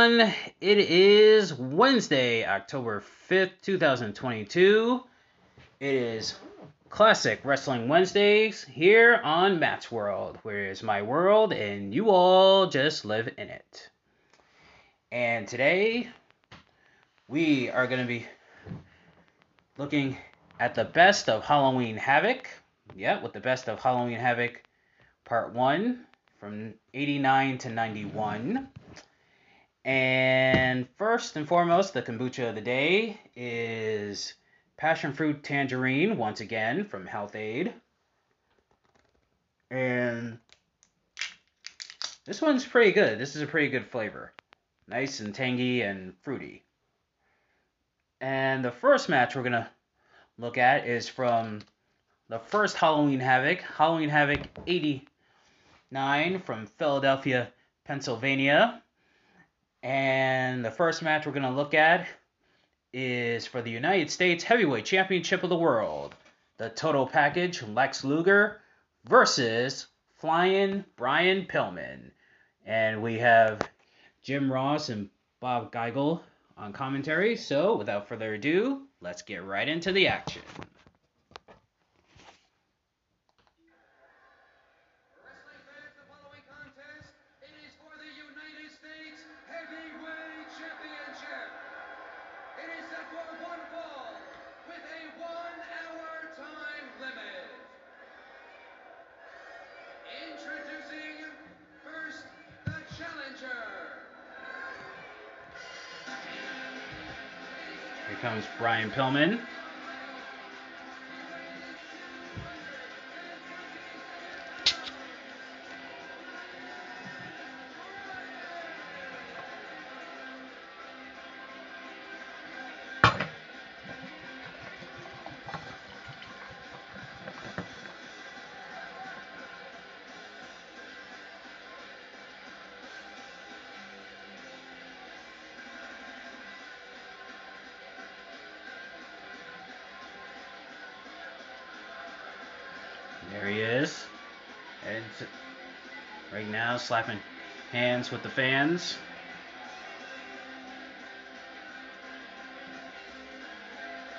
everyone. It is Wednesday, October 5th, 2022. It is Classic Wrestling Wednesdays here on Matt's World, where it's my world and you all just live in it. And today, we are going to be looking at the best of Halloween Havoc. Yeah, with the best of Halloween Havoc Part 1 from 89 to 91. And first and foremost, the kombucha of the day is passion fruit tangerine, once again from Health-Ade. And this one's pretty good. This is a pretty good flavor. Nice and tangy and fruity. And the first match we're going to look at is from the first Halloween Havoc, Halloween Havoc 89 from Philadelphia, Pennsylvania. And the first match we're going to look at is for the United States Heavyweight Championship of the World. The total package Lex Luger versus Flying Brian Pillman. And we have Jim Ross and Bob Geigel on commentary. So without further ado, let's get right into the action. Comes Brian Pillman. Slapping hands with the fans.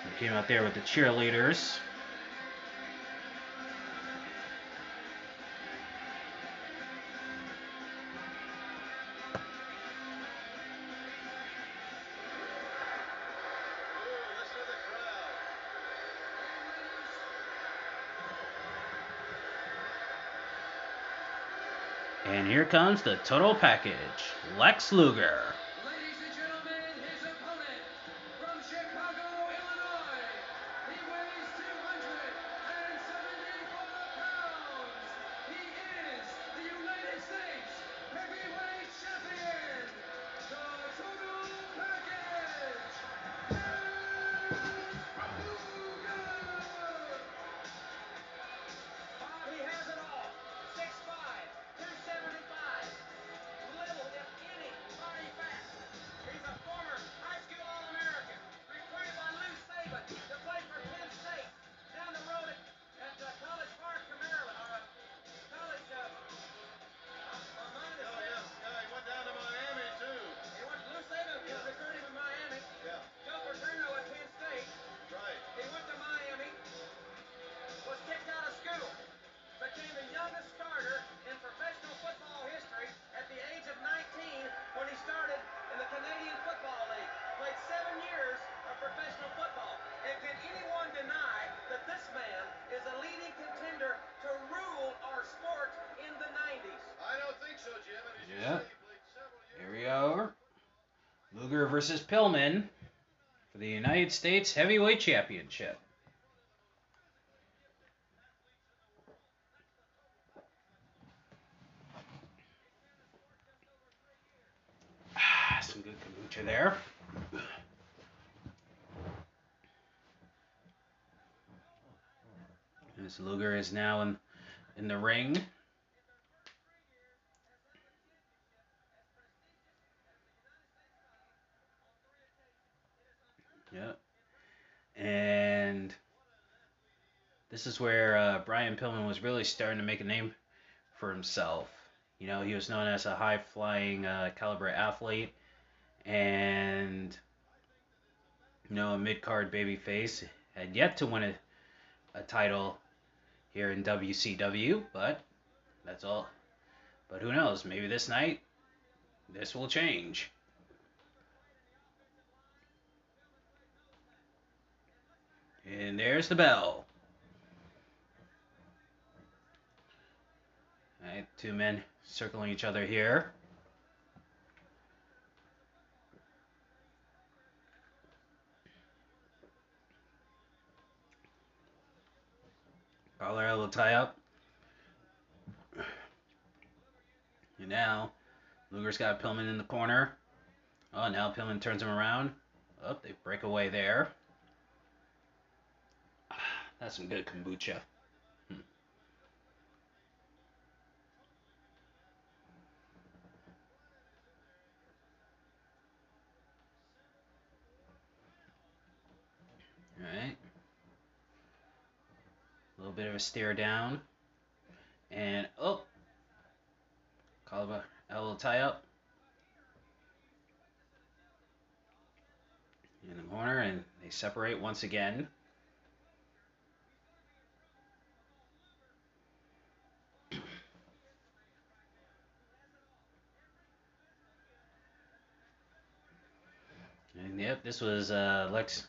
He came out there with the cheerleaders. Here comes the total package Lex Luger. Versus Pillman for the United States Heavyweight Championship. Ah, some good kombucha there. As Luger is now in, in the ring. Yeah. And this is where uh, Brian Pillman was really starting to make a name for himself. You know, he was known as a high flying uh, caliber athlete. and you know a mid card babyface had yet to win a, a title here in WCW, but that's all. But who knows? Maybe this night this will change. And there's the bell. Two men circling each other here. Collar will tie up. And now, Luger's got Pillman in the corner. Oh, now Pillman turns him around. Oh, they break away there. Ah, that's some good kombucha. Hmm. Alright. A little bit of a stare down. And, oh! Kalaba, a little tie up. In the corner, and they separate once again. And yep, this was uh, Lex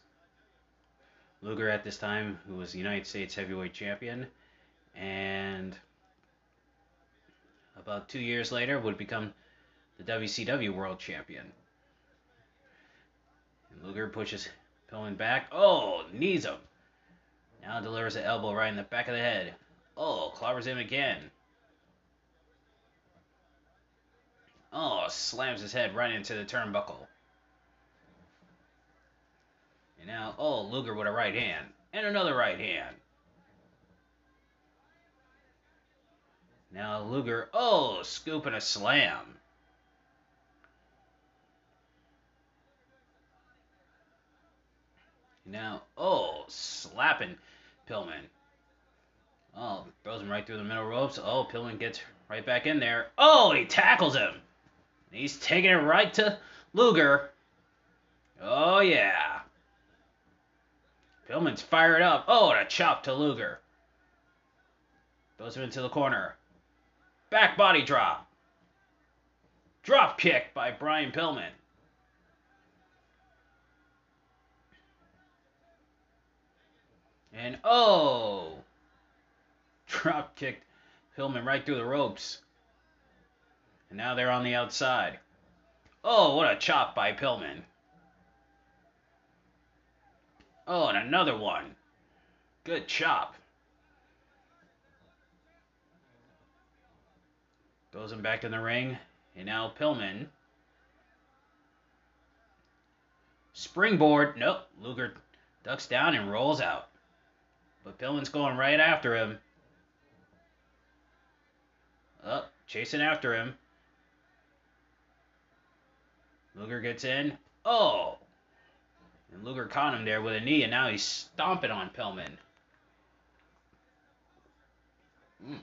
Luger at this time, who was the United States Heavyweight Champion, and about two years later would become the WCW World Champion. And Luger pushes Pillman back. Oh, knees him. Now delivers an elbow right in the back of the head. Oh, clobbers him again. Oh, slams his head right into the turnbuckle. And now, oh, Luger with a right hand. And another right hand. Now Luger, oh, scoop and a slam. Now, oh, slapping Pillman. Oh, throws him right through the middle ropes. Oh, Pillman gets right back in there. Oh, he tackles him. He's taking it right to Luger. Oh, yeah. Pillman's fired up. Oh, and a chop to Luger. Throws him into the corner. Back body drop. Drop kick by Brian Pillman. And oh! Drop kicked Pillman right through the ropes. And now they're on the outside. Oh, what a chop by Pillman. Oh, and another one. Good chop. Throws him back in the ring. And now Pillman. Springboard. Nope. Luger ducks down and rolls out. But Pillman's going right after him. Up, oh, chasing after him. Luger gets in. Oh! And Luger caught him there with a knee, and now he's stomping on Pillman. Mm.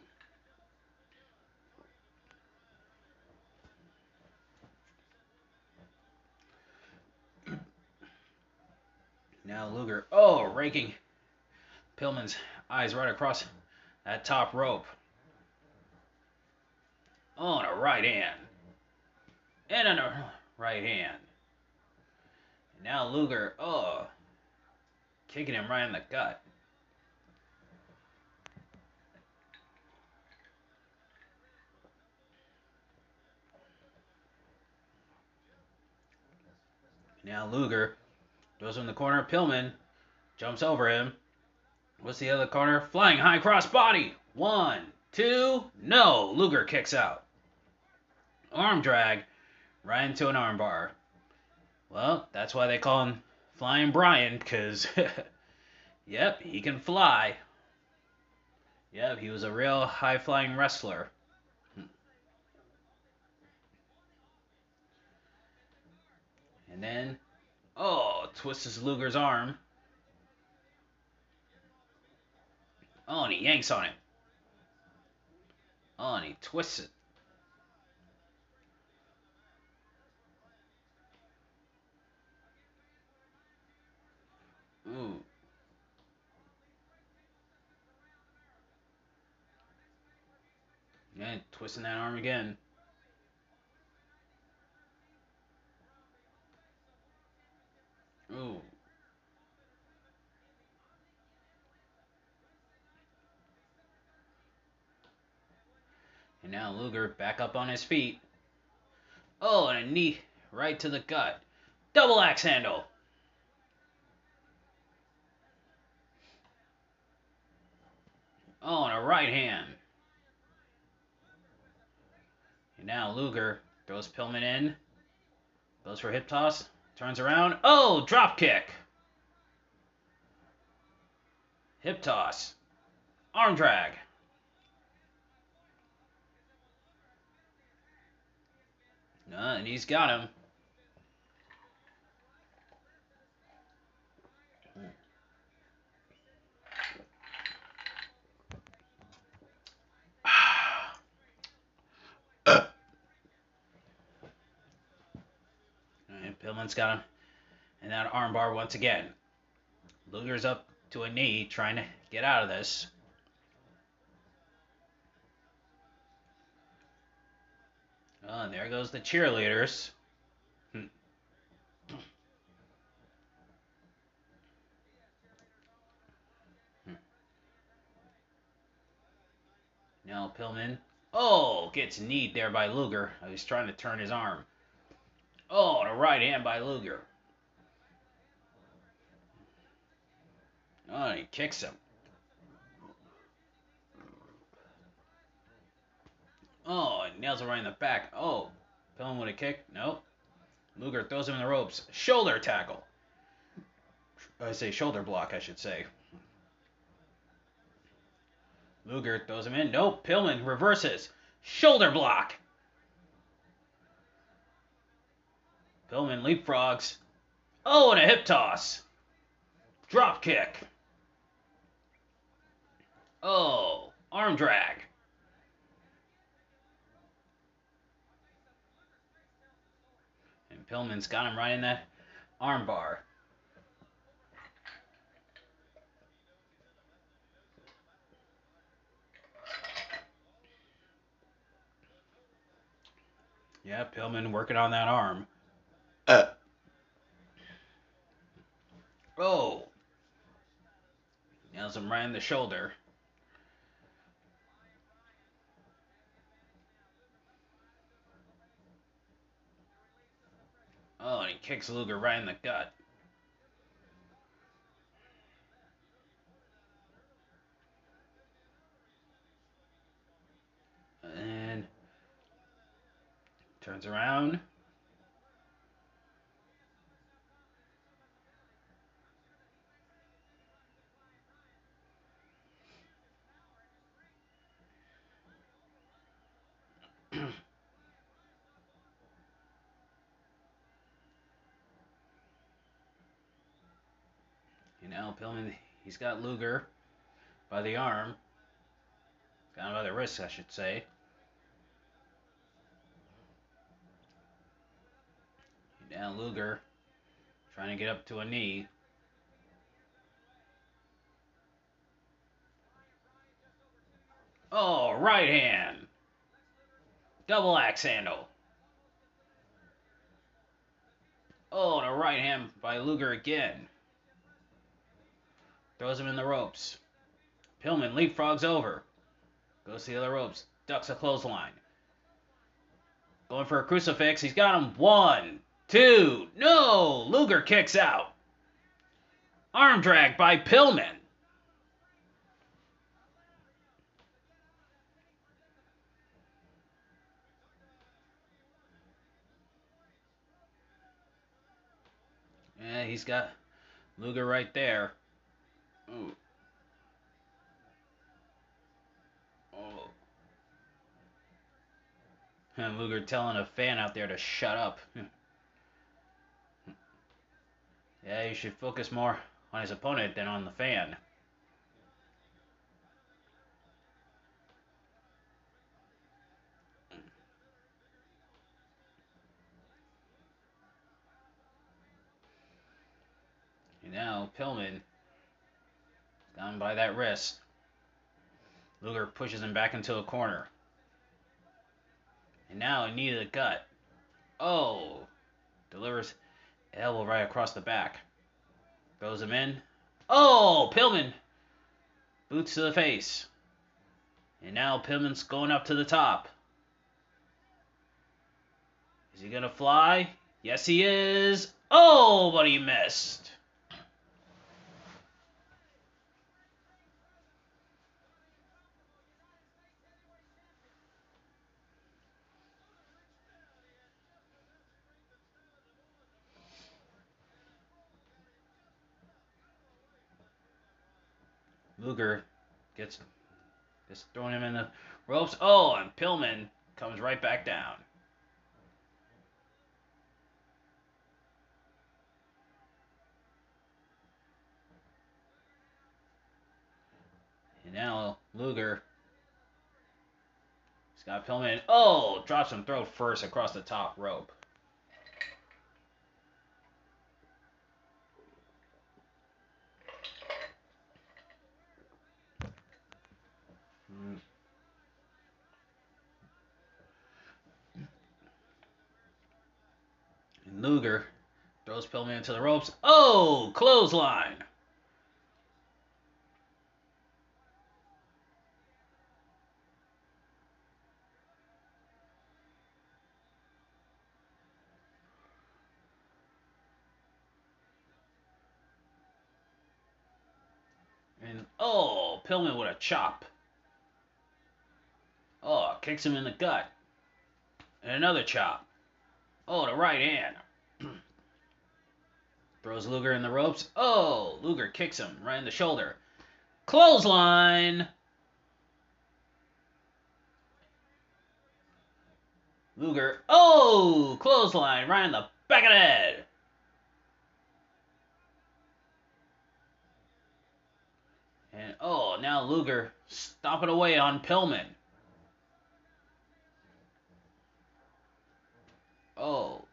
Now Luger, oh, raking Pillman's eyes right across that top rope. Oh, and a right hand. And on a right hand. Now Luger, oh, kicking him right in the gut. Now Luger Goes in the corner. Pillman jumps over him. What's the other corner? Flying high cross body. One, two, no. Luger kicks out. Arm drag right into an armbar. Well, that's why they call him Flying Brian, because, yep, he can fly. Yep, he was a real high flying wrestler. Hmm. And then Oh, twists Luger's arm. Oh, and he yanks on it. Oh, and he twists it. Ooh! Man, twisting that arm again. Ooh. And now Luger back up on his feet. Oh, and a knee right to the gut. Double axe handle. Oh, and a right hand. And now Luger throws Pillman in. Goes for hip toss. Turns around. Oh, drop kick. Hip toss. Arm drag. No, and he's got him. And Pillman's got him. And that armbar once again. Luger's up to a knee, trying to get out of this. Oh, and there goes the cheerleaders. Hmm. Hmm. Now Pillman. Oh, gets kneed there by Luger. He's trying to turn his arm. Oh, and a right hand by Luger. Oh, he kicks him. Oh, and nails him right in the back. Oh, Pillman with a kick. Nope. Luger throws him in the ropes. Shoulder tackle. I say shoulder block, I should say. Luger throws him in. Nope. Pillman reverses. Shoulder block. Pillman leapfrogs. Oh, and a hip toss. Drop kick. Oh, arm drag. And Pillman's got him right in that arm bar. Yeah, Pillman working on that arm. Uh. Oh. Nails him right in the shoulder. Oh, and he kicks Luger right in the gut. And turns around. And now Pillman, he's got Luger by the arm. Got him by the wrist, I should say. And now Luger trying to get up to a knee. Oh, right hand. Double axe handle. Oh, and a right hand by Luger again. Throws him in the ropes. Pillman leapfrogs over. Goes to the other ropes. Ducks a clothesline. Going for a crucifix. He's got him. One, two. No! Luger kicks out. Arm drag by Pillman. Yeah, he's got Luger right there. Ooh. Oh. And Luger telling a fan out there to shut up. yeah, you should focus more on his opponent than on the fan. Now Pillman down by that wrist. Luger pushes him back into a corner. And now a knee to the gut. Oh. Delivers elbow right across the back. Throws him in. Oh, Pillman. Boots to the face. And now Pillman's going up to the top. Is he going to fly? Yes, he is. Oh, but he missed. Luger gets just throwing him in the ropes. Oh, and Pillman comes right back down. And now Luger. Got Pillman. Oh, drops him throat first across the top rope. And Luger throws Pillman into the ropes. Oh, clothesline. And oh, Pillman with a chop. Oh, kicks him in the gut. And another chop. Oh, the right hand. Throws Luger in the ropes. Oh, Luger kicks him right in the shoulder. Clothesline. Luger. Oh, clothesline right in the back of the head. And oh, now Luger stomping away on Pillman. Oh,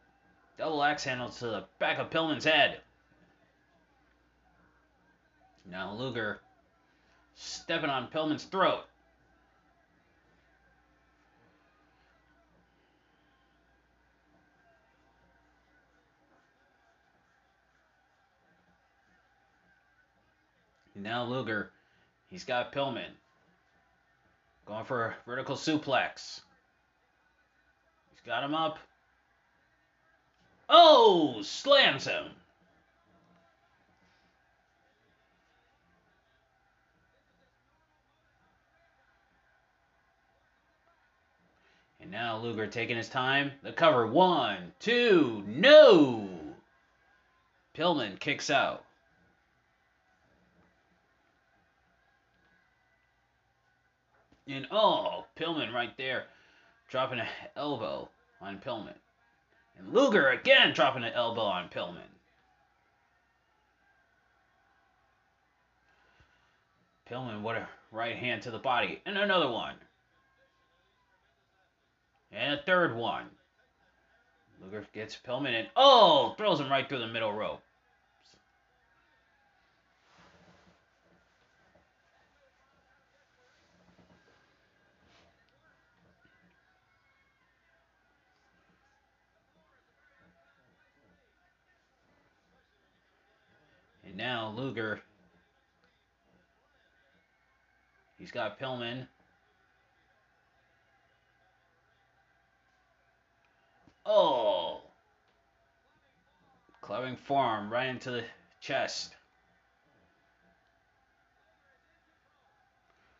double axe handle to the back of Pillman's head. Now Luger stepping on Pillman's throat. Now Luger, he's got Pillman. Going for a vertical suplex. He's got him up. Oh, slams him. And now Luger taking his time. The cover. One, two, no. Pillman kicks out. And oh, Pillman right there, dropping an elbow on Pillman. And Luger again dropping an elbow on Pillman. Pillman, what a right hand to the body. And another one. And a third one. Luger gets Pillman and oh, throws him right through the middle rope. Now Luger, he's got Pillman. Oh! Clubbing forearm right into the chest.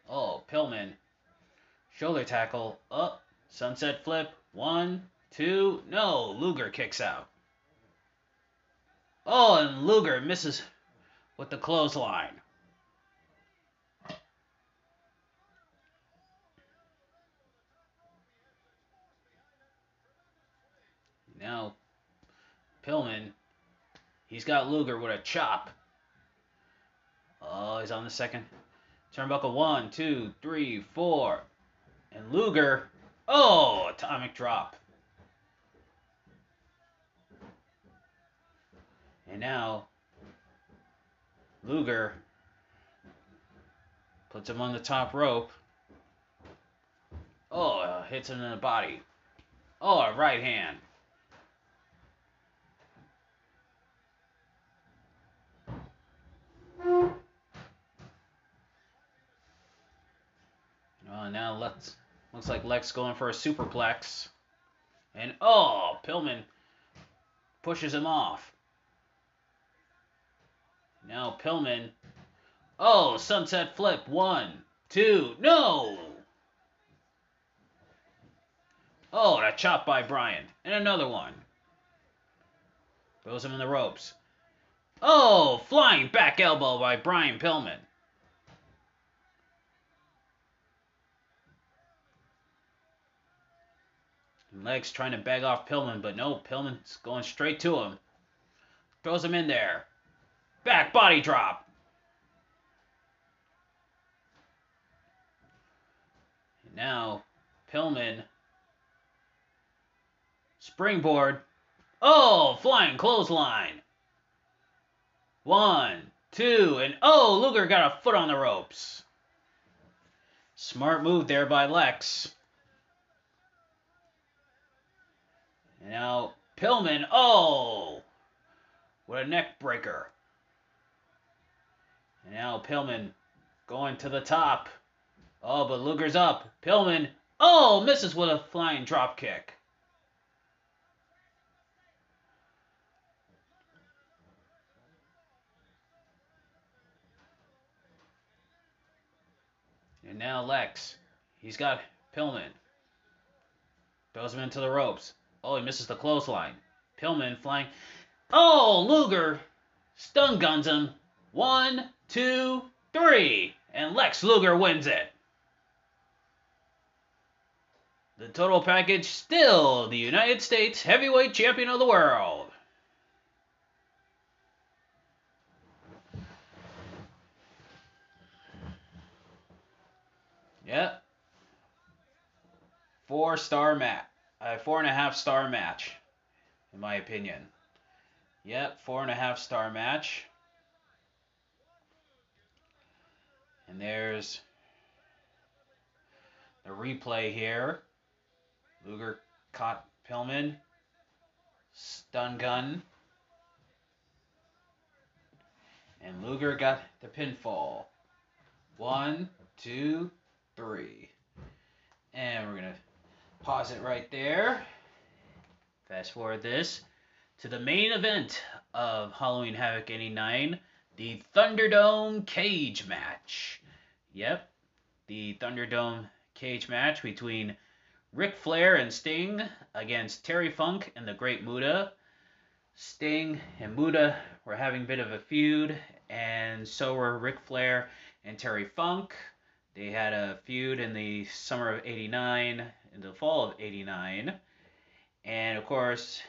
Oh, Pillman. Shoulder tackle. Up. Sunset flip. One, two. No. Luger kicks out. Oh, and Luger misses with the clothesline. Now, Pillman, he's got Luger with a chop. Oh, he's on the second turnbuckle. One, two, three, four. And Luger, oh, atomic drop. And now, Luger puts him on the top rope. Oh, uh, hits him in the body. Oh, a right hand. Oh, now let's looks like Lex going for a superplex. And oh, Pillman pushes him off. Now Pillman. Oh, sunset flip. One, two, no! Oh, a chop by Brian. And another one. Throws him in the ropes. Oh, flying back elbow by Brian Pillman. Lex trying to beg off Pillman, but no, Pillman's going straight to him. Throws him in there. Back body drop. And now, Pillman. Springboard. Oh, flying clothesline. One, two, and oh, Luger got a foot on the ropes. Smart move there by Lex. Now Pillman, oh, what a neck breaker. And now Pillman going to the top. Oh, but Luger's up. Pillman, oh, misses with a flying drop kick. And now Lex. He's got Pillman. Throws him into the ropes. Oh, he misses the clothesline. Pillman flying. Oh, Luger stun guns him. One, two, three. And Lex Luger wins it. The total package still the United States Heavyweight Champion of the World. Yep. Four star match. Uh, a four and a half star match, in my opinion. Yep, four and a half star match. And there's the replay here. Luger caught Pillman. Stun gun. And Luger got the pinfall. One, two, three. And we're going to pause it right there. Fast forward this to the main event of Halloween Havoc 89, the Thunderdome cage match. Yep, the Thunderdome cage match between Ric Flair and Sting against Terry Funk and the Great Muta. Sting and Muta were having a bit of a feud, and so were Ric Flair and Terry Funk. They had a feud in the summer of 89, in the fall of 89. And of course,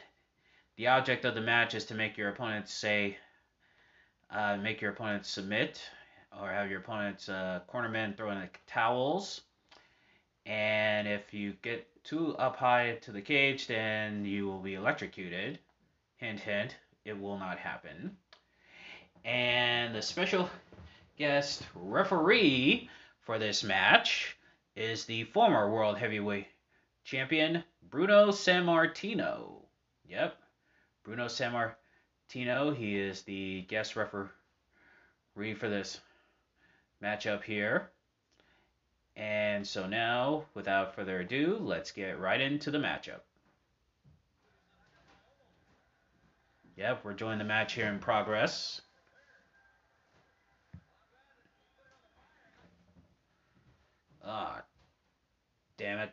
the object of the match is to make your opponent say, uh, make your opponent submit, or have your opponent's uh, cornermen throw in the towels. And if you get too up high to the cage, then you will be electrocuted. Hint, hint, it will not happen. And the special guest referee for this match is the former World Heavyweight Champion Bruno Sammartino. Yep, Bruno Sammartino. He is the guest referee for this matchup here. And so now, without further ado, let's get right into the matchup. Yep, we're joining the match here in progress. Ah, damn it.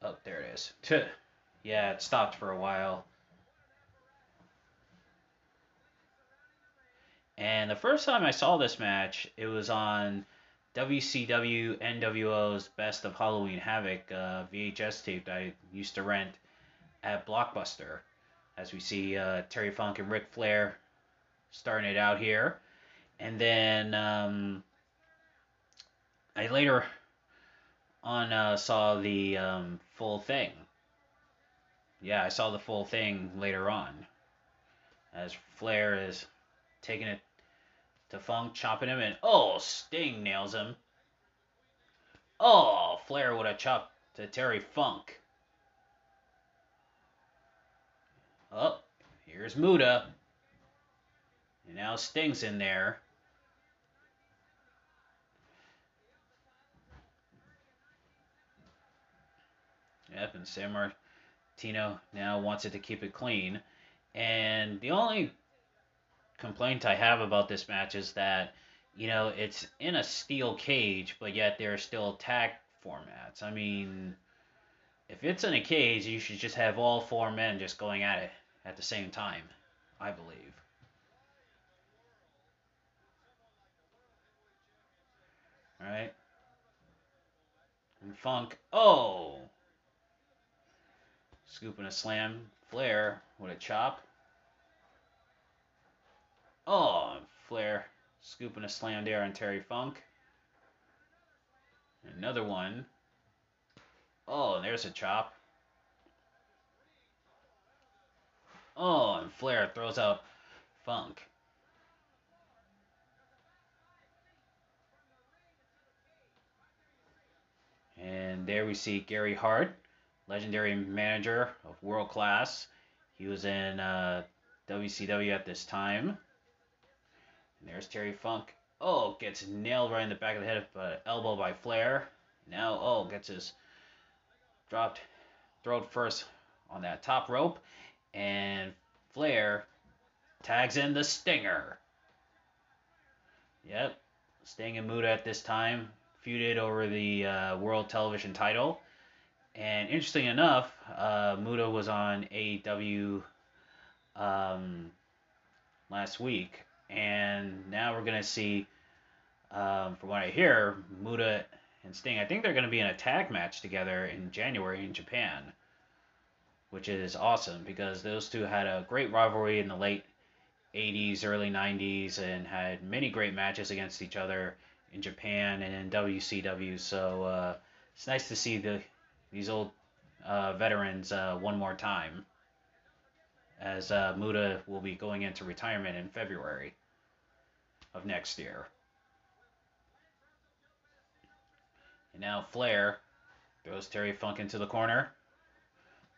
Oh, there it is. yeah, it stopped for a while. And the first time I saw this match, it was on WCW NWO's Best of Halloween Havoc uh, VHS tape that I used to rent at Blockbuster. As we see uh, Terry Funk and Ric Flair starting it out here. And then um, I later on uh, saw the um, full thing. Yeah, I saw the full thing later on. As Flair is taking it to Funk, chopping him, and oh, Sting nails him. Oh, Flair would have chopped to Terry Funk. Oh, here's Muta. And now Sting's in there. Yep, and Sammartino now wants it to keep it clean. And the only complaint I have about this match is that, you know, it's in a steel cage, but yet there are still tag formats. I mean, if it's in a cage, you should just have all four men just going at it at the same time, I believe. Alright. And Funk. Oh! Scooping a slam. Flair with a chop. Oh, Flair scooping a slam there on Terry Funk. Another one. Oh, there's a chop. Oh, and Flair throws out Funk. And there we see Gary Hart, legendary manager of World Class. He was in uh, WCW at this time. There's Terry Funk. Oh, gets nailed right in the back of the head, but elbow by Flair. Now, oh, gets his dropped throat first on that top rope, and Flair tags in the Stinger. Yep, Sting and Muta at this time feuded over the uh, World Television title. And interesting enough, uh, Muta was on AEW um, last week and now we're gonna see, um, from what I hear, Muta and Sting. I think they're gonna be in a tag match together in January in Japan, which is awesome because those two had a great rivalry in the late 80s, early 90s, and had many great matches against each other in Japan and in WCW. So uh, it's nice to see the these old uh, veterans uh, one more time as uh, Muta will be going into retirement in February of next year. And now Flair throws Terry Funk into the corner.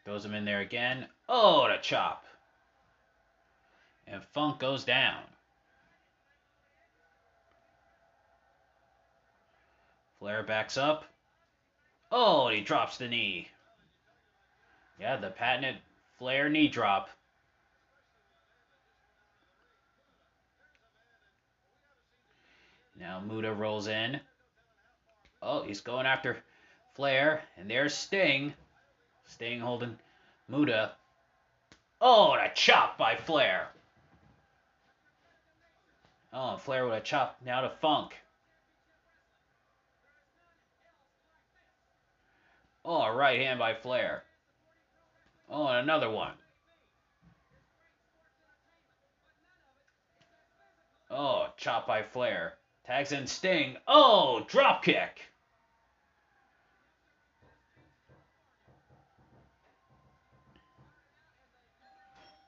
Throws him in there again. Oh, the chop. And Funk goes down. Flair backs up. Oh, he drops the knee. Yeah, the patented Flair knee drop. Now Muta rolls in. Oh, he's going after Flair. And there's Sting. Sting holding Muta. Oh, and a chop by Flair. Oh, Flair with a chop now to Funk. Oh, a right hand by Flair. Oh, and another one. Oh, chop by Flair. Tags in Sting. Oh, drop kick.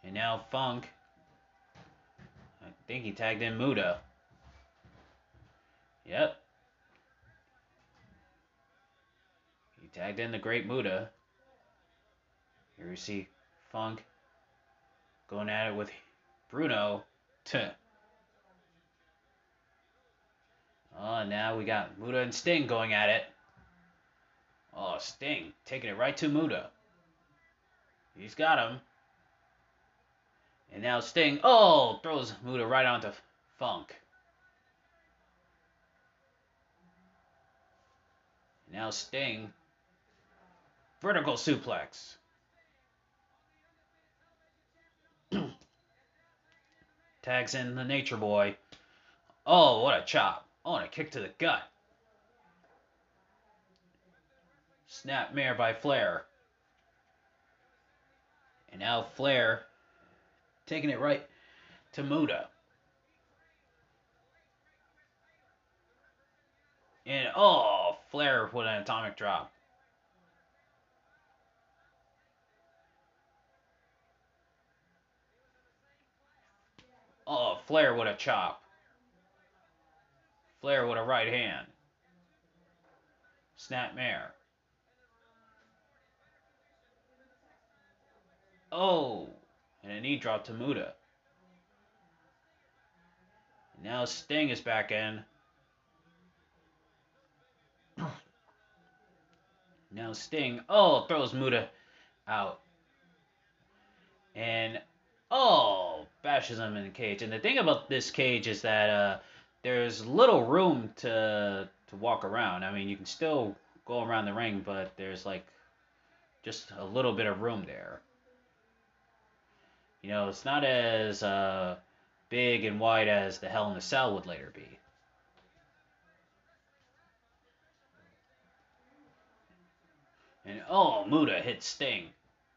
And now Funk. I think he tagged in Muta. Yep. He tagged in the Great Muta. Here we see Funk going at it with Bruno. to. Oh, now we got Muta and Sting going at it. Oh, Sting taking it right to Muta. He's got him. And now Sting, oh, throws Muta right onto Funk. Now Sting, vertical suplex. Tags in the Nature Boy. Oh, what a chop. Oh, and a kick to the gut. Snap mare by Flair. And now Flair taking it right to Muta. And oh, Flair with an atomic drop. Oh, Flair with a chop. Flair with a right hand. Snapmare. Oh, and a knee drop to Muta. Now Sting is back in. now Sting, oh, throws Muta out. And, oh, bashes him in the cage. And the thing about this cage is that, uh, there's little room to to walk around. I mean, you can still go around the ring, but there's like just a little bit of room there. You know, it's not as uh, big and wide as the Hell in the Cell would later be. And oh, Muta hits Sting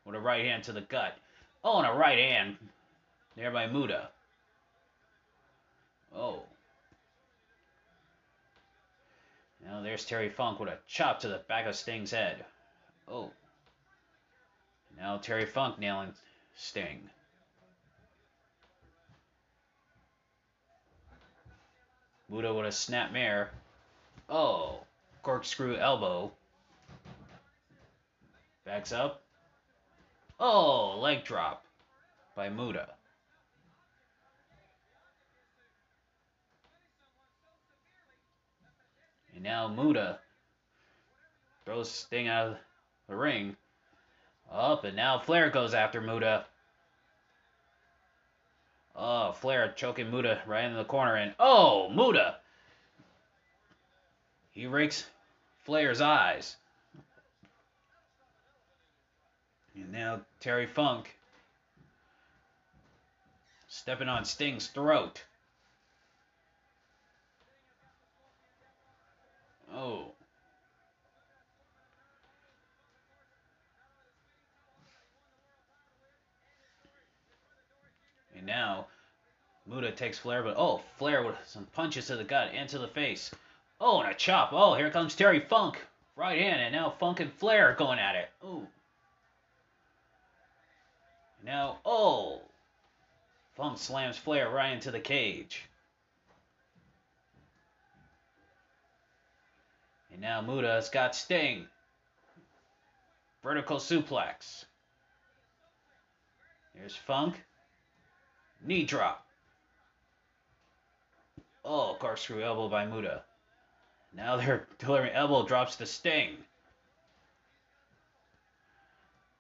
with a right hand to the gut. Oh, and a right hand there by Muta. Oh. Now there's Terry Funk with a chop to the back of Sting's head. Oh. Now Terry Funk nailing Sting. Muta with a snap mare. Oh, corkscrew elbow. Backs up. Oh, leg drop by Muta. And now Muta throws Sting out of the ring. Up, and now Flair goes after Muta. Oh, Flair choking Muta right in the corner, and oh, Muta! He rakes Flair's eyes. And now Terry Funk stepping on Sting's throat. Oh. And now, Muta takes Flair, but oh, Flair with some punches to the gut and to the face. Oh, and a chop. Oh, here comes Terry Funk. Right in, and now Funk and Flair are going at it. Ooh. Now, oh. Funk slams Flair right into the cage. And now Muta's got Sting. Vertical suplex. There's Funk. Knee drop. Oh, corkscrew elbow by Muta. Now they're delivering elbow drops to Sting.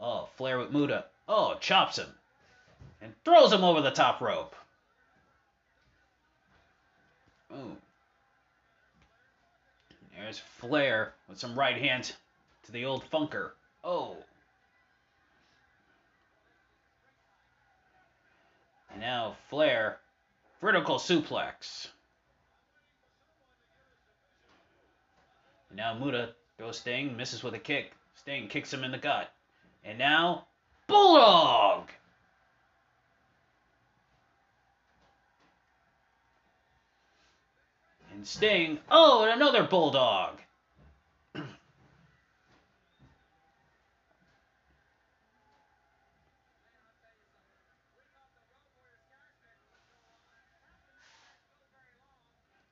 Oh, Flair with Muta. Oh, chops him. And throws him over the top rope. Ooh. There's Flair with some right hands to the old Funker. Oh. And now Flair, vertical suplex. And now Muta goes Sting, misses with a kick. Sting kicks him in the gut. And now, Bulldog! And Sting, oh, and another Bulldog!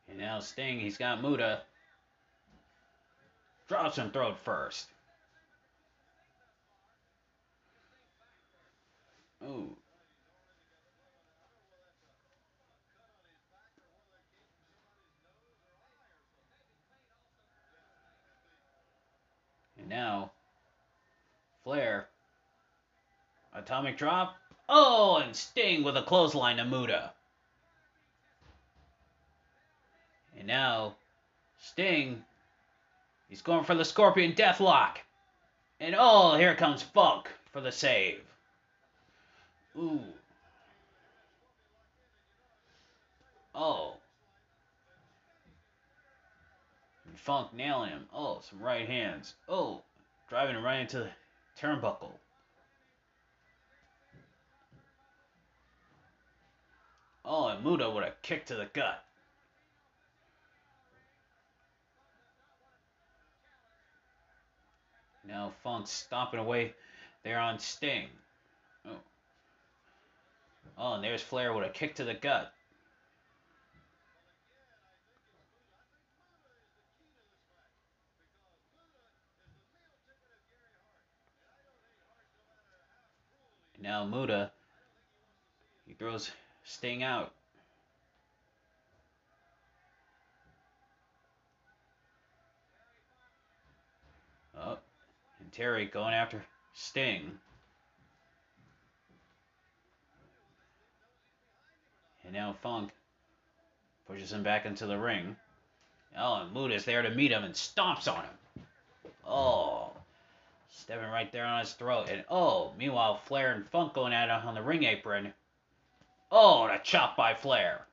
And now Sting, he's got Muta. Drops him throat first. Ooh. And now, Flair. Atomic drop. Oh, and Sting with a clothesline to Muta. And now, Sting, he's going for the Scorpion Deathlock. And oh, here comes Funk for the save. Ooh. Oh. And Funk nailing him. Oh, some right hands. Oh, driving him right into the turnbuckle. Oh, and Muta with a kick to the gut. Now Funk stomping away there on Sting. Oh. Oh, and there's Flair with a kick to the gut. Now Muta, he throws Sting out. Oh, and Terry going after Sting. And now Funk pushes him back into the ring. Oh, and Muta's there to meet him and stomps on him. Oh, stepping right there on his throat. And oh, meanwhile, Flair and Funk going at it on the ring apron. Oh, and a chop by Flair.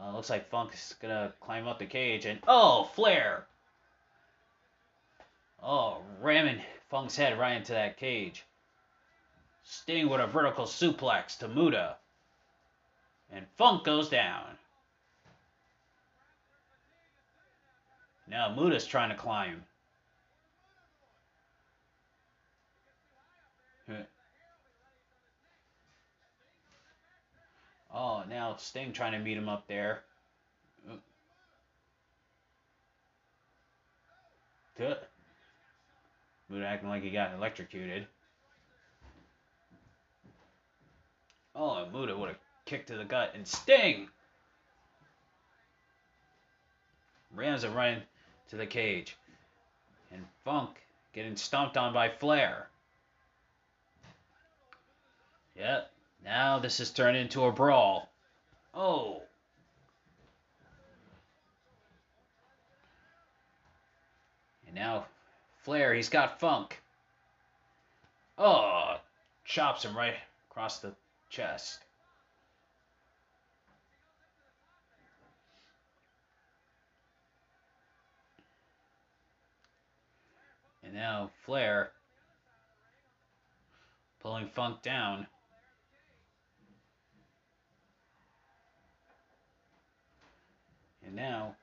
Uh, looks like Funk is gonna climb up the cage, and oh, Flair! Oh, ramming Funk's head right into that cage. Sting with a vertical suplex to Muta. And Funk goes down. Now Muta's trying to climb. Oh, now Sting trying to meet him up there. Good. Acting like he got electrocuted. Oh, and Muta with a kick to the gut. And Sting rams him right to the cage. And Funk getting stomped on by Flair. Yep. Now this has turned into a brawl. Oh. And now Flair, he's got Funk. Oh, chops him right across the chest. And now Flair pulling Funk down. And now,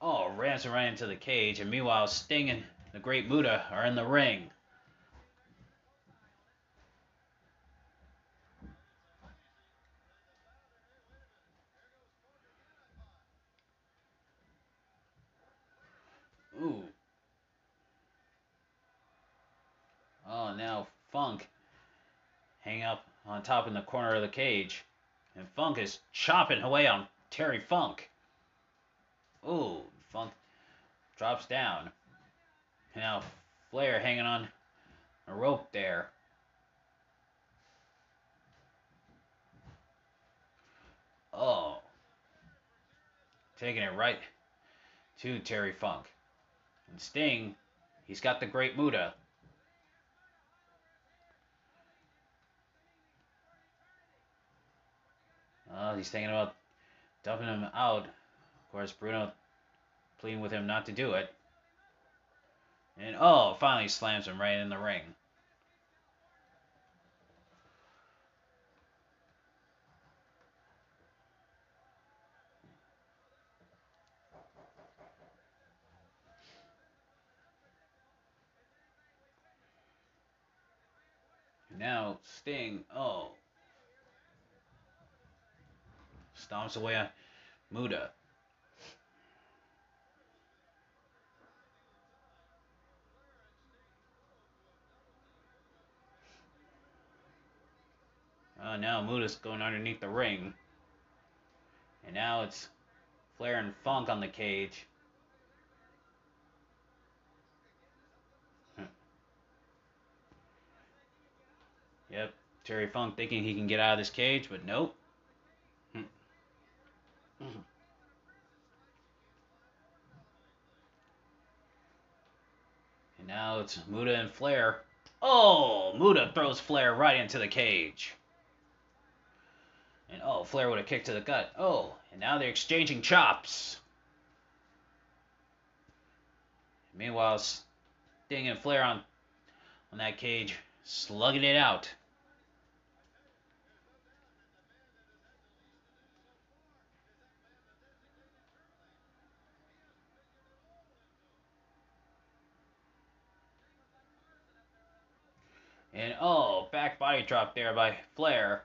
oh, rams right into the cage. And meanwhile, Sting and the Great Muta are in the ring. Ooh. Oh, now Funk hang up on top in the corner of the cage. And Funk is chopping away on Terry Funk. Ooh, Funk drops down. Now Flair hanging on a rope there. Oh. Taking it right to Terry Funk. And Sting, he's got the great Muta. Uh, he's thinking about dumping him out. Of course, Bruno pleading with him not to do it. And oh, finally slams him right in the ring. Now Sting, oh, stomps away on Muta. Uh, now Muta's going underneath the ring. And now it's Flair and Funk on the cage. Yep, Terry Funk thinking he can get out of this cage, but nope. and now it's Muta and Flair. Oh, Muta throws Flair right into the cage. And oh, Flair with a kick to the gut. Oh, and now they're exchanging chops. Meanwhile, Sting and Flair on on that cage, slugging it out. And oh, back body drop there by Flair.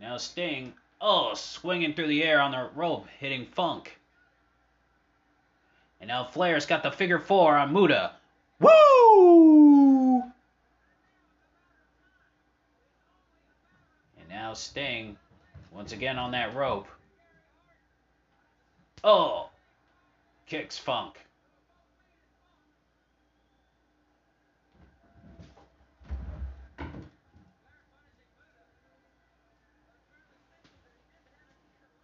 Now Sting, oh, swinging through the air on the rope, hitting Funk. And now Flair's got the figure four on Muta. Woo! And now Sting, once again on that rope. Oh! Kicks Funk.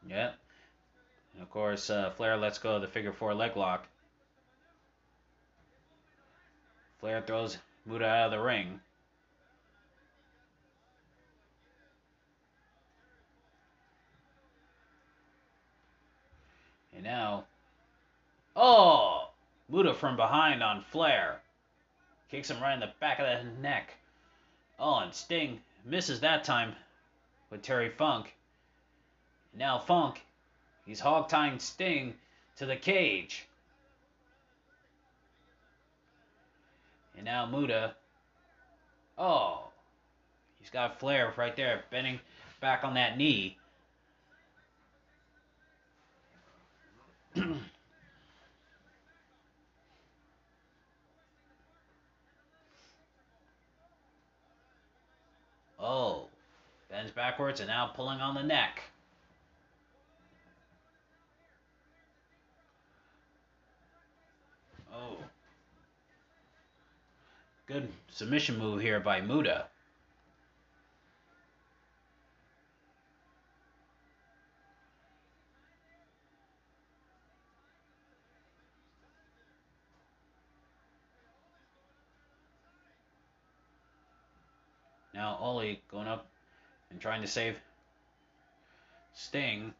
Yep. And of course, uh, Flair lets go of the figure four leg lock. Flair throws Muta out of the ring. And now, oh, Muta from behind on Flair. Kicks him right in the back of the neck. Oh, and Sting misses that time with Terry Funk. Now Funk, he's hog tying Sting to the cage. And now Muta. Oh, he's got Flair right there, bending back on that knee. oh, bends backwards and now pulling on the neck. Oh. Good submission move here by Muta. Now Ole going up and trying to save Sting.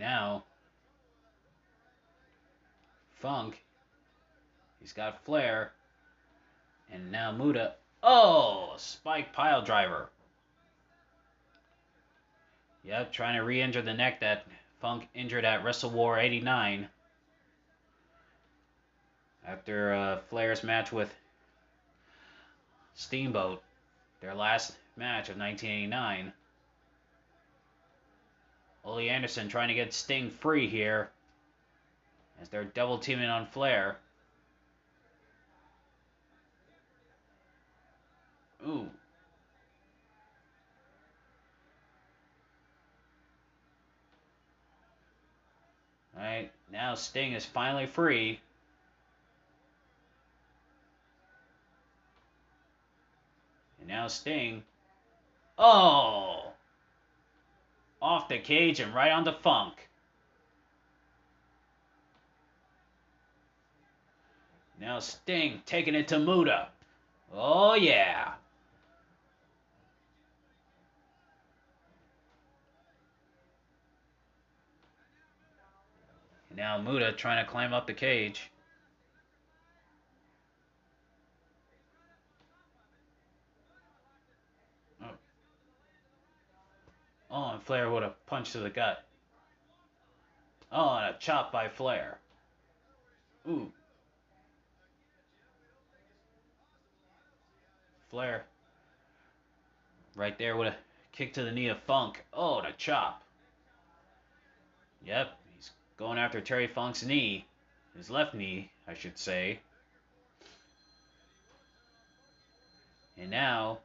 Now Funk, he's got Flair, and now Muta Oh, spike pile driver. Yep, trying to re-injure the neck that Funk injured at WrestleWar 89. After uh, Flair's match with Steamboat, their last match of 1989. Ole Anderson trying to get Sting free here as they're double teaming on Flair. Ooh. Alright, now Sting is finally free. And now Sting. Oh! Off the cage and right on the funk. Now Sting taking it to Muta. Oh yeah. Now Muta trying to climb up the cage. Oh, oh and Flair would have punched to the gut. Oh, and a chop by Flair. Ooh. Flair. Right there with a kick to the knee of Funk. Oh, the chop. Yep, he's going after Terry Funk's knee, his left knee, I should say. And now,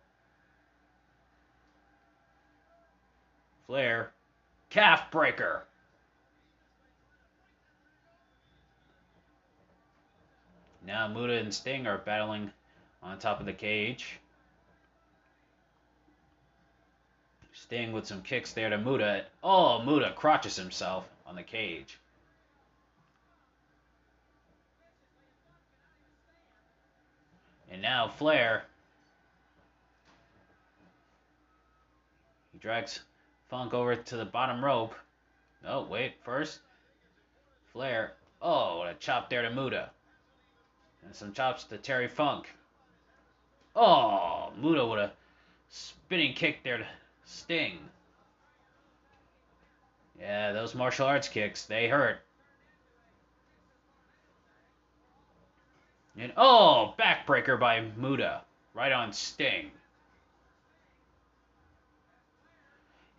Flair, calf breaker. Now Muta and Sting are battling on top of the cage. Sting with some kicks there to Muta. Oh, Muta crotches himself on the cage. And now Flair. He drags Funk over to the bottom rope. Oh, wait, first. Flair. Oh, a chop there to Muta. And some chops to Terry Funk. Oh, Muta with a spinning kick there to Sting. Yeah, those martial arts kicks, they hurt. And oh, backbreaker by Muta. Right on Sting.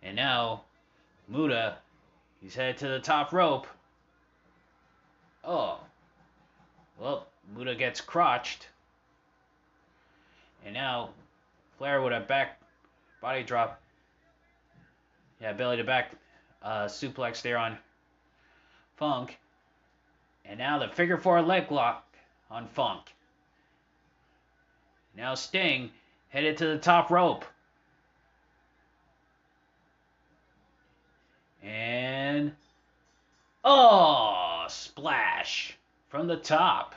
And now, Muta, he's headed to the top rope. Oh. Well, Muta gets crotched. And now, Flair with a back body drop. Yeah, belly to back uh, suplex there on Funk. And now the figure four leg lock on Funk. Now Sting headed to the top rope. And oh, splash from the top.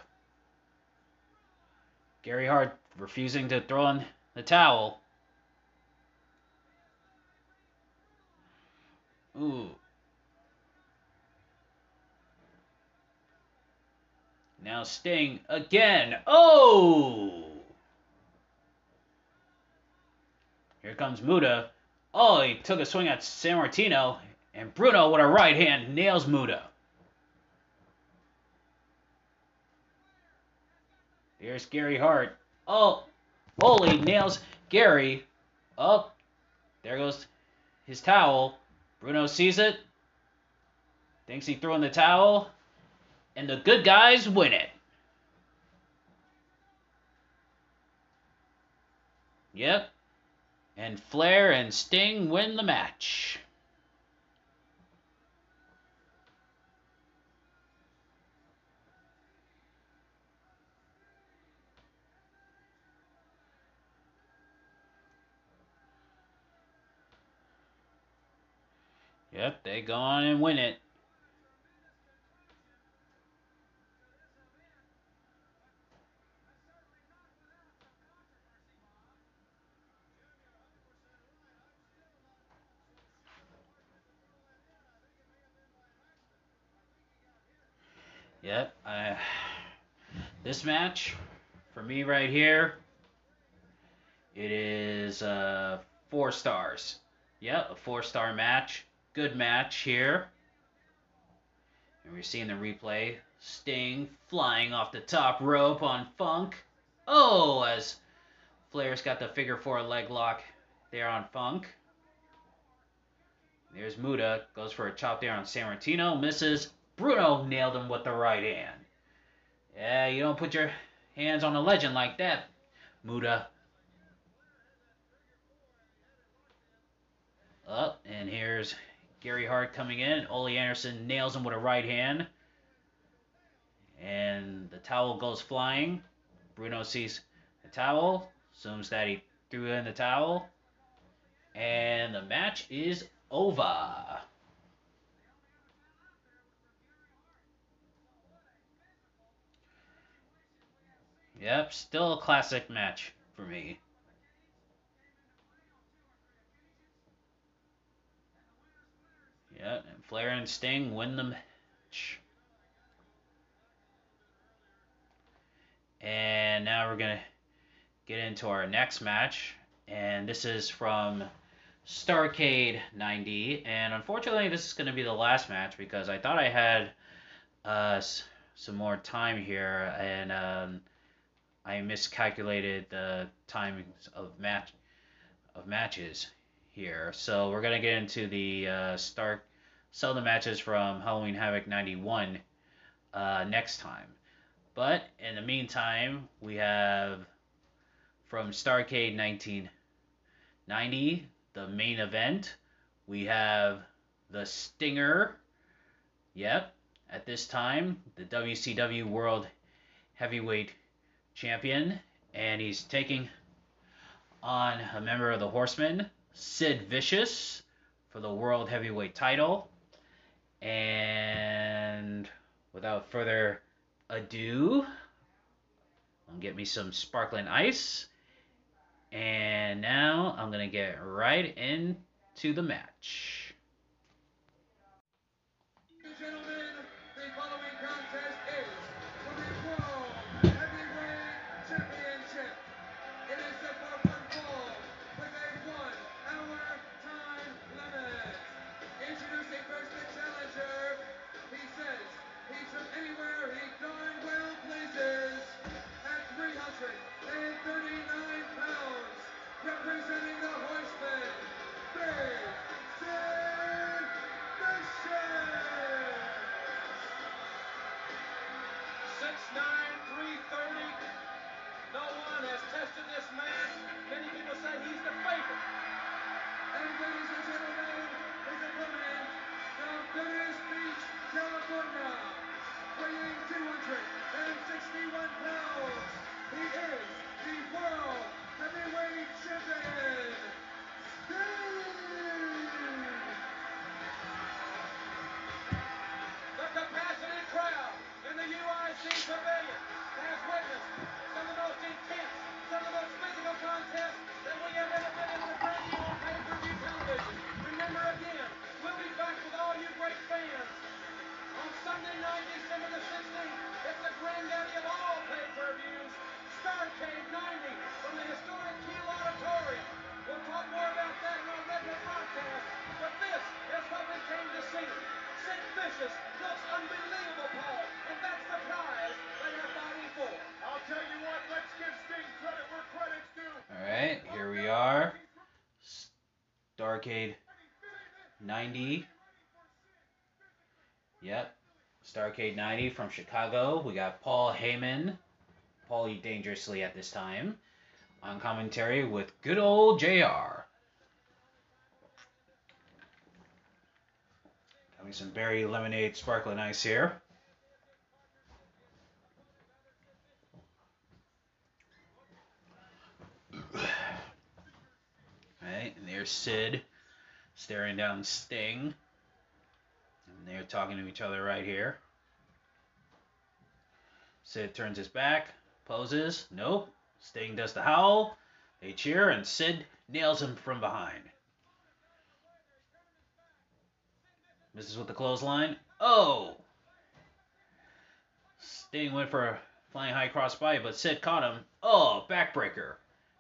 Gary Hart refusing to throw in the towel. Ooh. Now Sting again. Oh! Here comes Muta. Oh, he took a swing at Sammartino, and Bruno with a right hand nails Muta. Here's Gary Hart. Oh, Ole nails Gary. Oh, there goes his towel. Bruno sees it. Thinks he threw in the towel and the good guys win it. Yep. And Flair and Sting win the match. Yep, they go on and win it. Yep. I, this match, for me right here, it is uh, four stars. Yep, a four star match. Good match here. And we're seeing the replay. Sting flying off the top rope on Funk. Oh, as Flair's got the figure four leg lock there on Funk. There's Muta. Goes for a chop there on Sammartino. Misses. Bruno nailed him with the right hand. Yeah, you don't put your hands on a legend like that, Muta. Up, oh, and here's Gary Hart coming in. Ole Anderson nails him with a right hand. And the towel goes flying. Bruno sees the towel, assumes that he threw in the towel. And the match is over. Yep, still a classic match for me. Yep, and Flair and Sting win the match. And now we're going to get into our next match. And this is from Starrcade 90. And unfortunately, this is going to be the last match because I thought I had uh, some more time here. And um, I miscalculated the timings of match of matches here. So we're gonna get into the uh, start sell the matches from Halloween Havoc 91 uh, next time. But in the meantime, we have from Starrcade 1990 the main event. We have the Stinger. Yep, at this time the WCW World Heavyweight champion, and he's taking on a member of the Horsemen, Sid Vicious, for the World Heavyweight title. And without further ado, I'll get me some sparkling ice. And now I'm to get right into the match. 261 pounds, he is the World Heavyweight Champion! The capacity crowd in the UIC Pavilion has witnessed some of the most intense, some of the most physical contests that we have ever on pay-per-view television. Remember again, we'll be back with all you great fans on Sunday night, December the 16th. It's the granddaddy of all pay-per-views, Starrcade 90 from the historic Kiel Auditorium. We'll talk more about that in our regular broadcast, but this is what we came to see. Sid Vicious looks unbelievable, Paul, and that's the prize they are fighting for. I'll tell you what, let's give Sting credit where credit's due. All right, here we are. Starrcade 90. Yep. Starrcade 90 from Chicago. We got Paul Heyman, Paulie Dangerously at this time, on commentary with good old JR. Having some berry lemonade sparkling ice here. Right, and there's Sid staring down Sting. And they're talking to each other right here. Sid turns his back, poses. Nope. Sting does the howl. They cheer, and Sid nails him from behind. Misses with the clothesline. Oh! Sting went for a flying high cross body, but Sid caught him. Oh, backbreaker.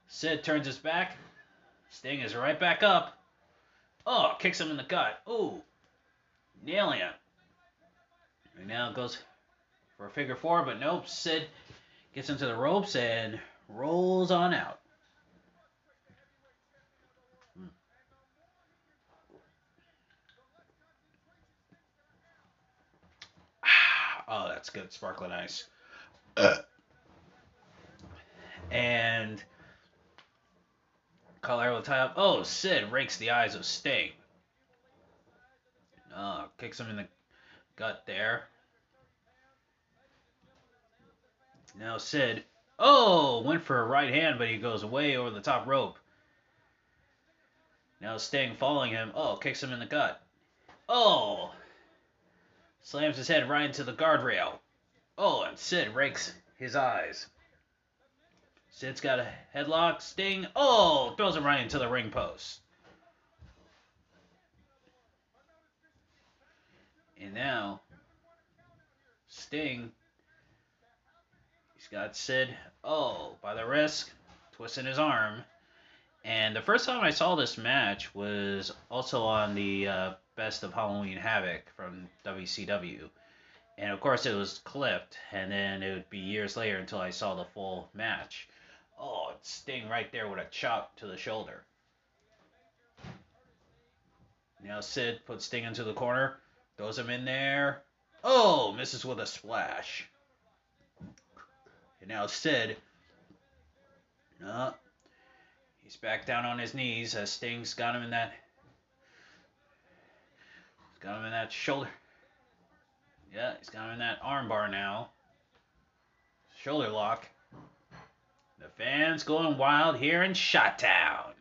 Sid turns his back. Sting is right back up. Oh, kicks him in the gut. Ooh. Nailing him. And now it goes for a figure four, but nope. Sid gets into the ropes and rolls on out. Hmm. Oh, that's good. Sparkling ice. And Colorado will tie up. Oh, Sid rakes the eyes of Sting. Uh, oh, kicks him in the gut there. Now Sid. Oh, went for a right hand, but he goes way over the top rope. Now Sting following him. Oh, kicks him in the gut. Oh, slams his head right into the guardrail. Oh, and Sid rakes his eyes. Sid's got a headlock. Sting. Oh, throws him right into the ring post. And now, Sting. He's got Sid. Oh, by the wrist, twisting his arm. And the first time I saw this match was also on the uh, Best of Halloween Havoc from WCW. And of course, it was clipped, and then it would be years later until I saw the full match. Oh, it's Sting right there with a chop to the shoulder. Now Sid puts Sting into the corner, throws him in there. Oh, misses with a splash. And now Sid. Uh, he's back down on his knees as Sting's got him in that. Got him in that shoulder. Yeah, he's got him in that armbar now. Shoulder lock. The fans going wild here in Shot Town.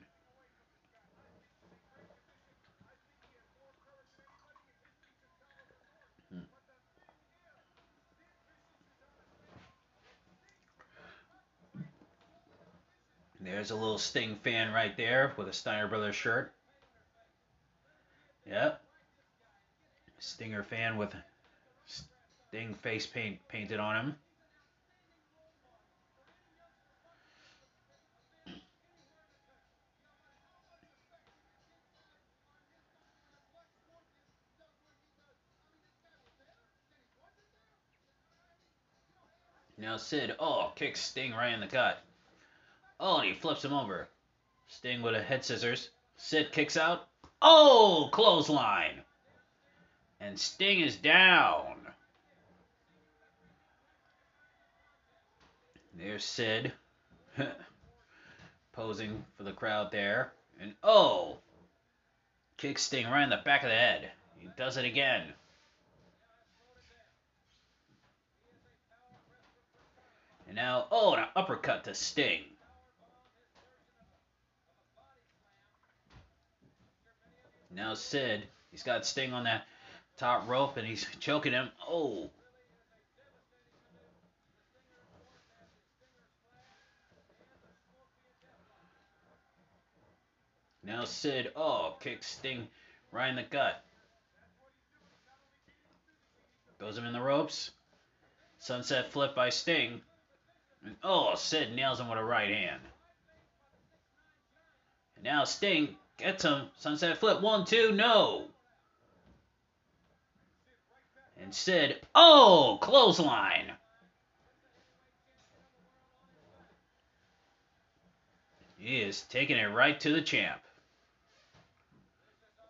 There's a little Sting fan right there with a Steiner Brothers shirt. Yep. Stinger fan with Sting face paint painted on him. Now Sid, oh, kicks Sting right in the gut. Oh, and he flips him over. Sting with a head scissors. Sid kicks out. Oh, clothesline. And Sting is down. There's Sid. Posing for the crowd there. And oh, Kicks Sting right in the back of the head. He does it again. And now, oh, an uppercut to Sting. Now Sid, he's got Sting on that top rope and he's choking him. Oh. Now Sid, oh, kicks Sting right in the gut. Goes him in the ropes. Sunset flip by Sting. And, oh, Sid nails him with a right hand. And now Sting gets some. Sunset flip. One, two, no. And Sid, oh, clothesline. He is taking it right to the champ.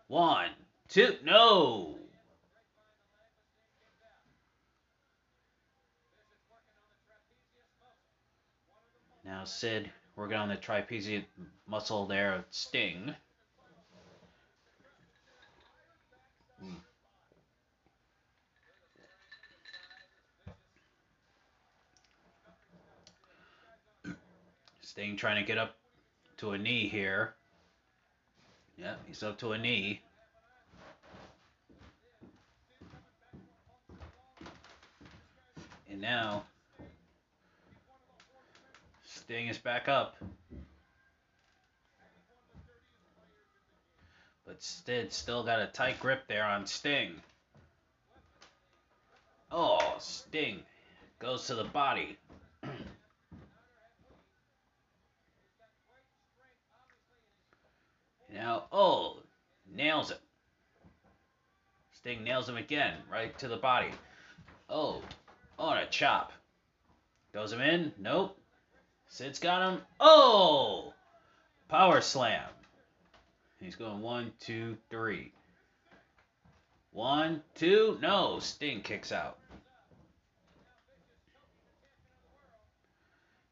One, two, no. Now Sid working on the trapezius muscle there of Sting. Sting trying to get up to a knee here. Yep, he's up to a knee. And now Sting is back up. But Sid still got a tight grip there on Sting. Oh, Sting goes to the body. now, oh, nails it. Sting nails him again, right to the body. Oh, and a chop. Goes him in? Nope. Sid's got him. Oh! Power slam. He's going one, two, three. One, two, no. Sting kicks out.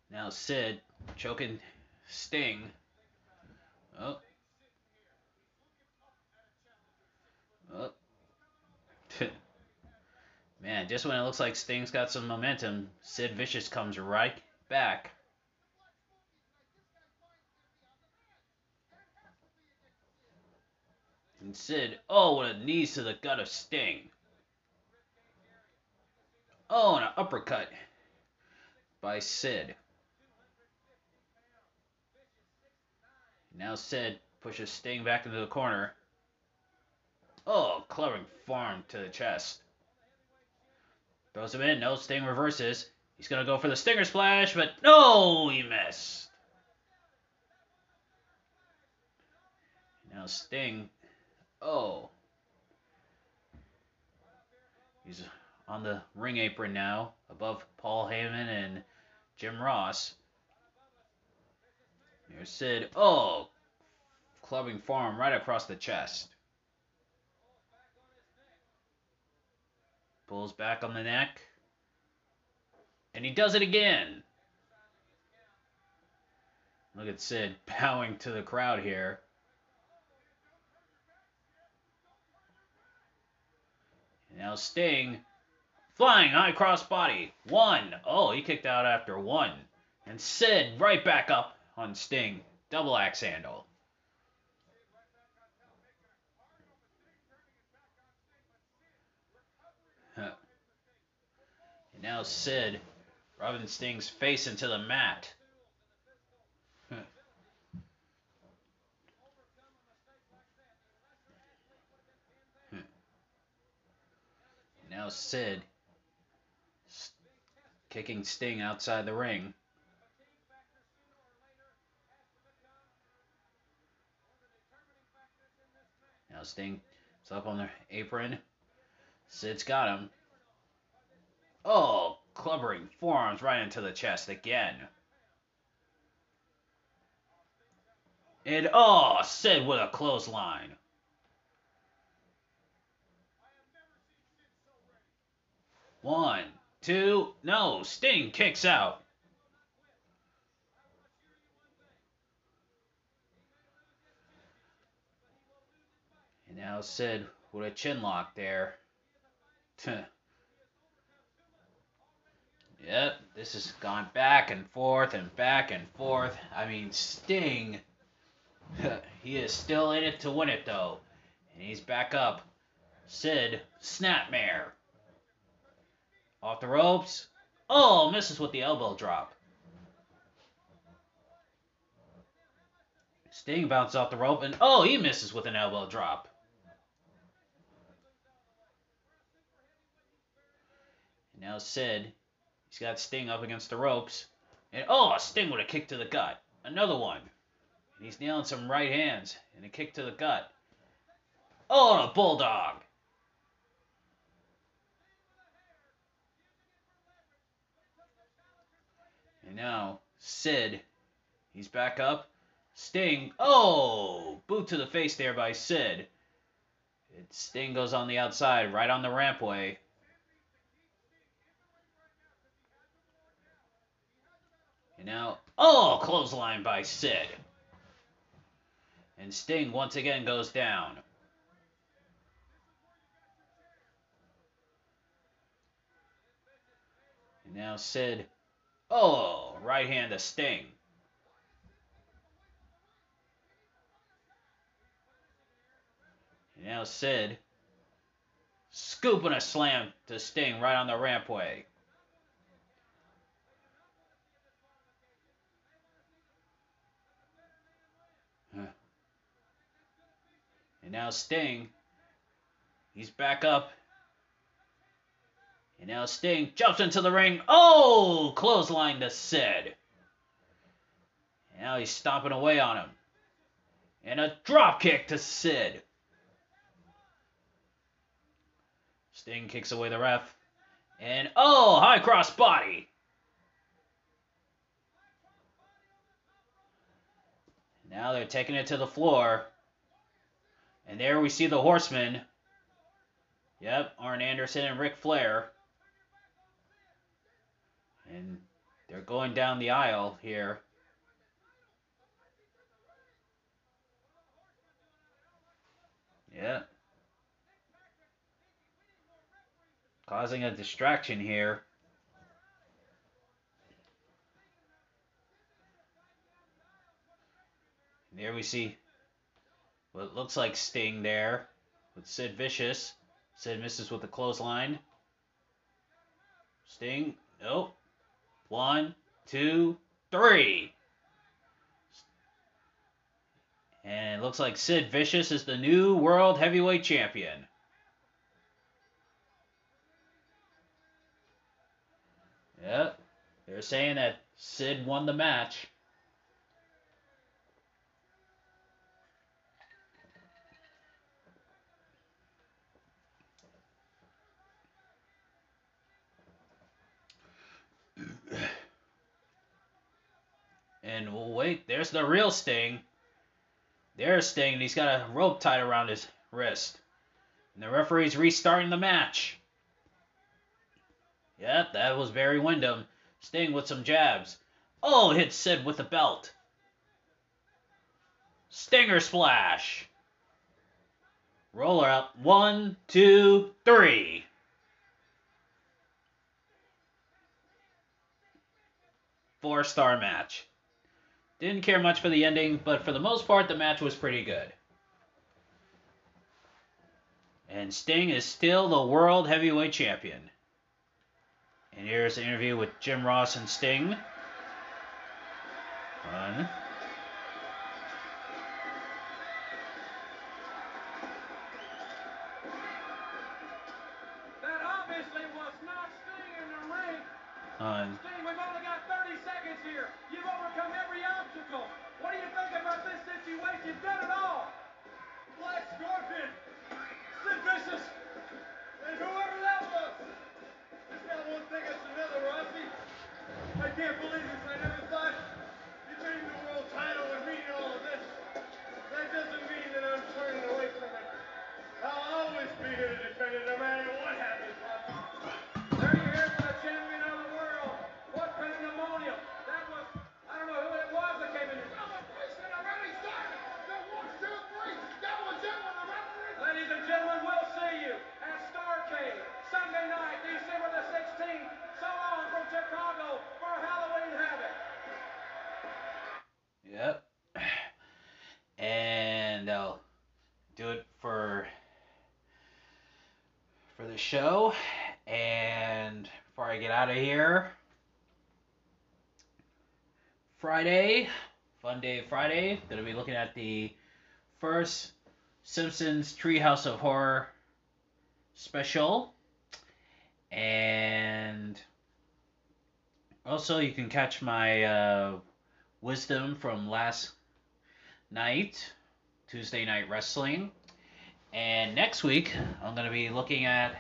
Now Sid choking Sting. Oh. Oh. Man, just when it looks like Sting's got some momentum, Sid Vicious comes right back. And Sid, oh, what a knees to the gut of Sting. Oh, and an uppercut by Sid. Now Sid pushes Sting back into the corner. Oh, clever farm to the chest. Throws him in. No, Sting reverses. He's going to go for the Stinger Splash, but no, he missed. Now Sting Oh. He's on the ring apron now, above Paul Heyman and Jim Ross. Here's Sid. Oh! Clubbing forearm right across the chest. Pulls back on the neck. And he does it again. Look at Sid bowing to the crowd here. Now Sting, flying high cross body. One. Oh, he kicked out after one. And Sid right back up on Sting. Double axe handle. Now Sid rubbing Sting's face into the mat. Now Sid kicking Sting outside the ring. Now Sting is up on the apron. Sid's got him. Oh, clubbering forearms right into the chest again. And oh, Sid with a clothesline. One, two, no, Sting kicks out. And now Sid with a chin lock there. Yep, this has gone back and forth and back and forth. I mean, Sting, he is still in it to win it though. And he's back up. Sid, snapmare. Off the ropes. Oh, misses with the elbow drop. Sting bounces off the rope and oh, he misses with an elbow drop. Now Sid, he's got Sting up against the ropes. And oh, Sting with a kick to the gut. Another one. And he's nailing some right hands and a kick to the gut. Oh, a bulldog. And now Sid, he's back up. Sting, oh, boot to the face there by Sid. It, Sting goes on the outside, right on the rampway. Now, oh, clothesline by Sid. And Sting once again goes down. And now Sid, oh, right hand to Sting. And now Sid, scooping a slam to Sting right on the rampway. And now Sting, he's back up. And now Sting jumps into the ring. Oh, clothesline to Sid. Now he's stomping away on him. And a drop kick to Sid. Sting kicks away the ref. And oh, high cross body. Now they're taking it to the floor. And there we see the Horsemen. Yep, Arn Anderson and Ric Flair. And they're going down the aisle here. Yeah. Causing a distraction here. And there we see what looks like Sting there with Sid Vicious. Sid misses with the clothesline. Sting, nope. One, two, three. And it looks like Sid Vicious is the new World Heavyweight Champion. Yep. They're saying that Sid won the match. And wait, there's the real Sting. There's Sting, and he's got a rope tied around his wrist. And the referee's restarting the match. Yep, that was Barry Windham. Sting with some jabs. Oh, hit Sid with the belt. Stinger splash. Roller up. One, two, three. Four star match. Didn't care much for the ending, but for the most part, the match was pretty good. And Sting is still the World Heavyweight Champion. And here's the interview with Jim Ross and Sting. One. Friday, gonna be looking at the first Simpsons Treehouse of Horror special. And also, you can catch my uh, wisdom from last night, Tuesday Night Wrestling. And next week, I'm going to be looking at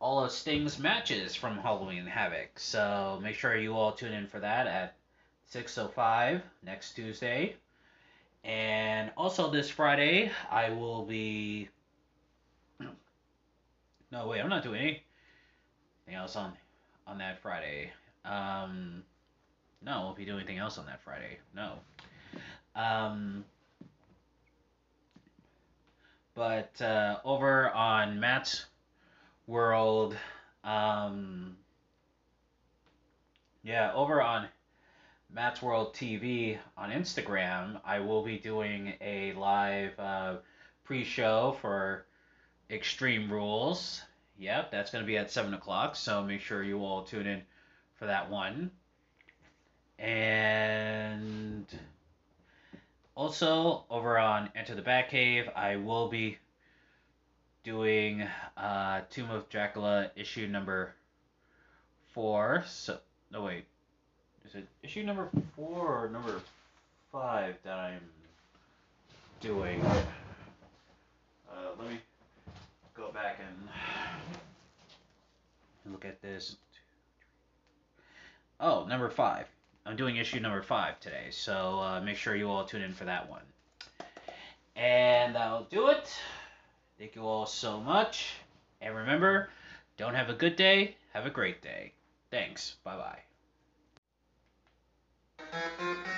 all of Sting's matches from Halloween Havoc. So make sure you all tune in for that at 6.05 next Tuesday. And also this Friday, I will be. No, wait, I'm not doing anything else on on that Friday. Um, no, I won't be doing anything else on that Friday. No. Um, but uh, over on Matt's World, um, yeah, over on Matt's World TV on Instagram, I will be doing a live uh, pre-show for Extreme Rules. Yep, that's going to be at 7 o'clock, so make sure you all tune in for that one. And also, over on Enter the Batcave, I will be doing uh, Tomb of Dracula issue number four. So, no, wait. Is it issue number four or number five that I'm doing? Uh, let me go back and look at this. Oh, number five. I'm doing issue number five today, so uh, make sure you all tune in for that one. And that'll do it. Thank you all so much. And remember, don't have a good day, have a great day. Thanks. Bye bye. Thank you.